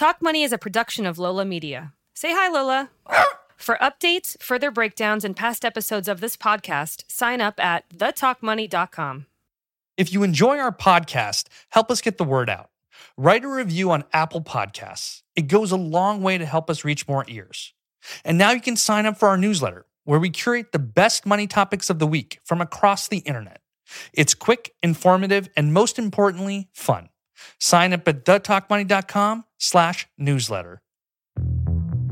Talk Money is a production of Lola Media. Say hi, Lola. For updates, further breakdowns, and past episodes of this podcast, sign up at thetalkmoney.com. If you enjoy our podcast, help us get the word out. Write a review on Apple Podcasts. It goes a long way to help us reach more ears. And now you can sign up for our newsletter, where we curate the best money topics of the week from across the internet. It's quick, informative, and most importantly, fun. Sign up at thetalkmoney.com slash newsletter.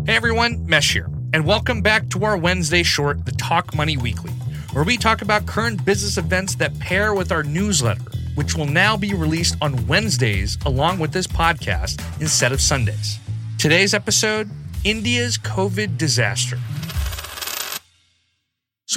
Hey everyone, Mesh here, and welcome back to our Wednesday short, The Talk Money Weekly, where we talk about current business events that pair with our newsletter, which will now be released on Wednesdays along with this podcast instead of Sundays. Today's episode India's COVID disaster.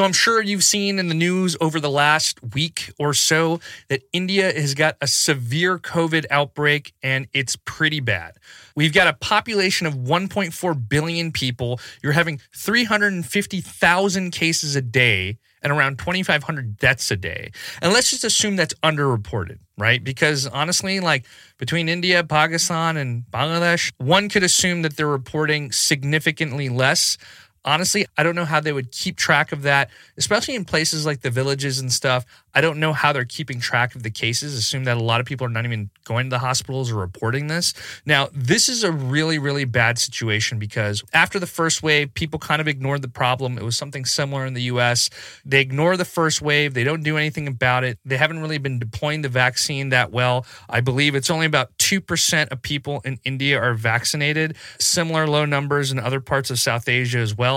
So I'm sure you've seen in the news over the last week or so that India has got a severe COVID outbreak and it's pretty bad. We've got a population of 1.4 billion people. You're having 350,000 cases a day and around 2,500 deaths a day. And let's just assume that's underreported, right? Because honestly, like between India, Pakistan, and Bangladesh, one could assume that they're reporting significantly less honestly, I don't know how they would keep track of that, especially in places like the villages and stuff. I don't know how they're keeping track of the cases. Assume that a lot of people are not even going to the hospitals or reporting this. Now, this is a really, really bad situation because after the first wave, people kind of ignored the problem. It was something similar in the US. They ignore the first wave, they don't do anything about it. They haven't really been deploying the vaccine that well. I believe it's only about 2% of people in India are vaccinated, similar low numbers in other parts of South Asia as well.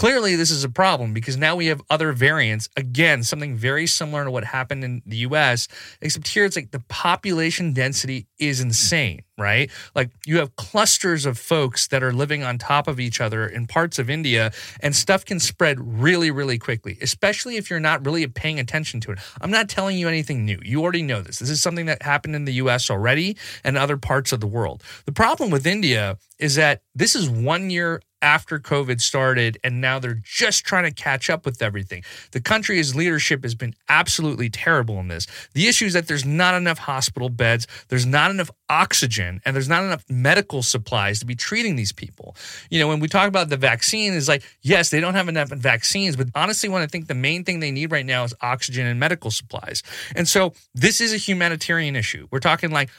Clearly, this is a problem because now we have other variants. Again, something very similar to what happened in the US, except here it's like the population density is insane, right? Like you have clusters of folks that are living on top of each other in parts of India, and stuff can spread really, really quickly, especially if you're not really paying attention to it. I'm not telling you anything new. You already know this. This is something that happened in the US already and other parts of the world. The problem with India is that this is one year after COVID started, and now they're just trying to catch up with everything. The country's leadership has been absolutely terrible in this. The issue is that there's not enough hospital beds, there's not enough oxygen, and there's not enough medical supplies to be treating these people. You know, when we talk about the vaccine, is like, yes, they don't have enough vaccines, but honestly, what I think the main thing they need right now is oxygen and medical supplies. And so this is a humanitarian issue. We're talking like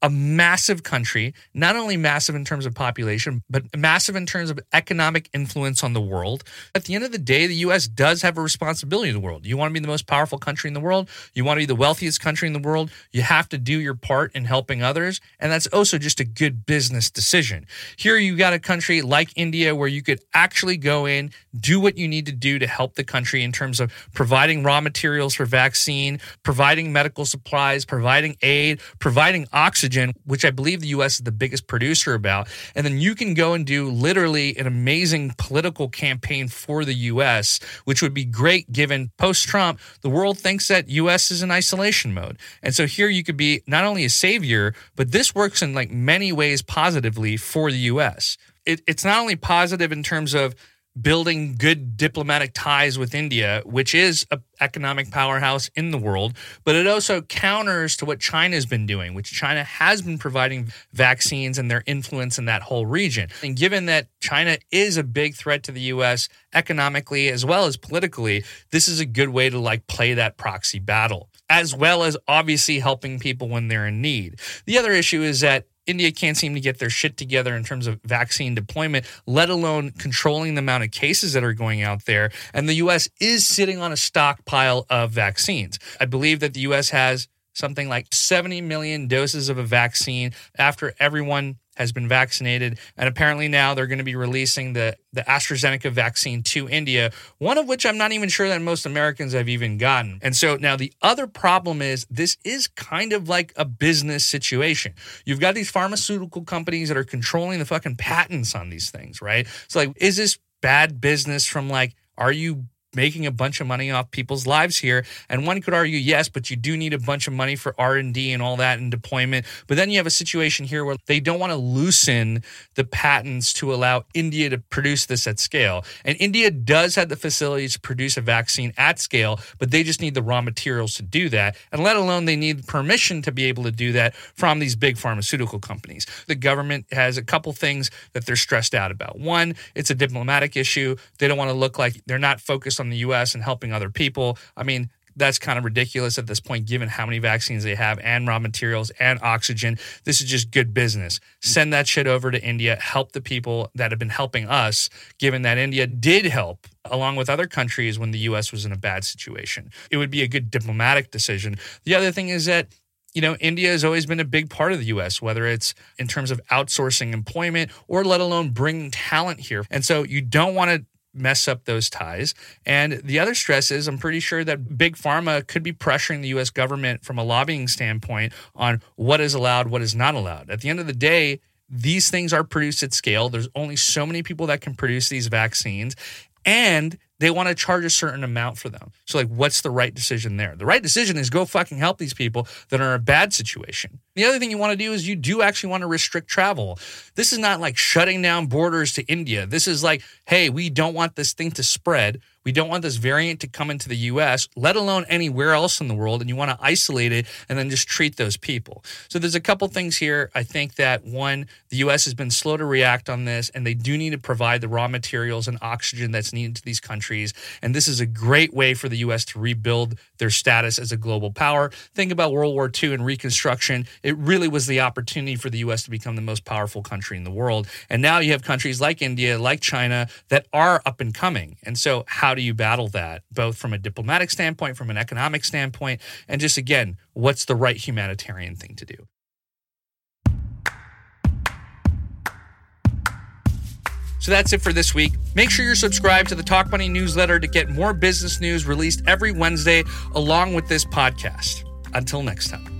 a massive country, not only massive in terms of population, but massive in terms of economic influence on the world. At the end of the day, the US does have a responsibility in the world. You want to be the most powerful country in the world, you want to be the wealthiest country in the world, you have to do your part in helping others. And that's also just a good business decision. Here, you got a country like India where you could actually go in, do what you need to do to help the country in terms of providing raw materials for vaccine, providing medical supplies, providing aid, providing oxygen oxygen, which I believe the US is the biggest producer about. And then you can go and do literally an amazing political campaign for the US, which would be great given post Trump, the world thinks that US is in isolation mode. And so here you could be not only a savior, but this works in like many ways positively for the US. It, it's not only positive in terms of building good diplomatic ties with India, which is an economic powerhouse in the world, but it also counters to what China has been doing, which China has been providing vaccines and their influence in that whole region. And given that China is a big threat to the US economically as well as politically, this is a good way to like play that proxy battle, as well as obviously helping people when they're in need. The other issue is that India can't seem to get their shit together in terms of vaccine deployment, let alone controlling the amount of cases that are going out there. And the US is sitting on a stockpile of vaccines. I believe that the US has something like 70 million doses of a vaccine after everyone has been vaccinated. And apparently now they're going to be releasing the, the AstraZeneca vaccine to India, one of which I'm not even sure that most Americans have even gotten. And so now the other problem is this is kind of like a business situation. You've got these pharmaceutical companies that are controlling the fucking patents on these things, right? So, like, is this bad business from like, are you making a bunch of money off people's lives here. And one could argue yes but you do need a bunch of money for r&d and all that and deployment. But then you have a situation here where they don't want to loosen the patents to allow india to produce this at scale. And india does have the facilities to produce a vaccine at scale but they just need the raw materials to do that. And let alone they need permission to be able to do that from these big pharmaceutical companies. The government has a couple things that they're stressed out about. One it's a diplomatic issue. They don't want to look like they're not focused on the US and helping other people. I mean, that's kind of ridiculous at this point, given how many vaccines they have and raw materials and oxygen. This is just good business. Send that shit over to India, help the people that have been helping us, given that India did help along with other countries when the US was in a bad situation. It would be a good diplomatic decision. The other thing is that you know, India has always been a big part of the US, whether it's in terms of outsourcing employment or let alone bringing talent here. And so you don't want to mess up those ties. And the other stress is I'm pretty sure that big pharma could be pressuring the US government from a lobbying standpoint on what is allowed, what is not allowed. At the end of the day, these things are produced at scale. There's only so many people that can produce these vaccines. And they want to charge a certain amount for them. So, like, what's the right decision there? The right decision is go fucking help these people that are in a bad situation. The other thing you want to do is you do actually want to restrict travel. This is not like shutting down borders to India. This is like, hey, we don't want this thing to spread. We don't want this variant to come into the US, let alone anywhere else in the world. And you want to isolate it and then just treat those people. So there's a couple things here. I think that one, the US has been slow to react on this, and they do need to provide the raw materials and oxygen that's needed to these countries. And this is a great way for the US to rebuild their status as a global power. Think about World War II and Reconstruction. It really was the opportunity for the US to become the most powerful country in the world. And now you have countries like India, like China, that are up and coming. And so, how do you battle that, both from a diplomatic standpoint, from an economic standpoint, and just again, what's the right humanitarian thing to do? So that's it for this week. Make sure you're subscribed to the Talk Money newsletter to get more business news released every Wednesday along with this podcast. Until next time.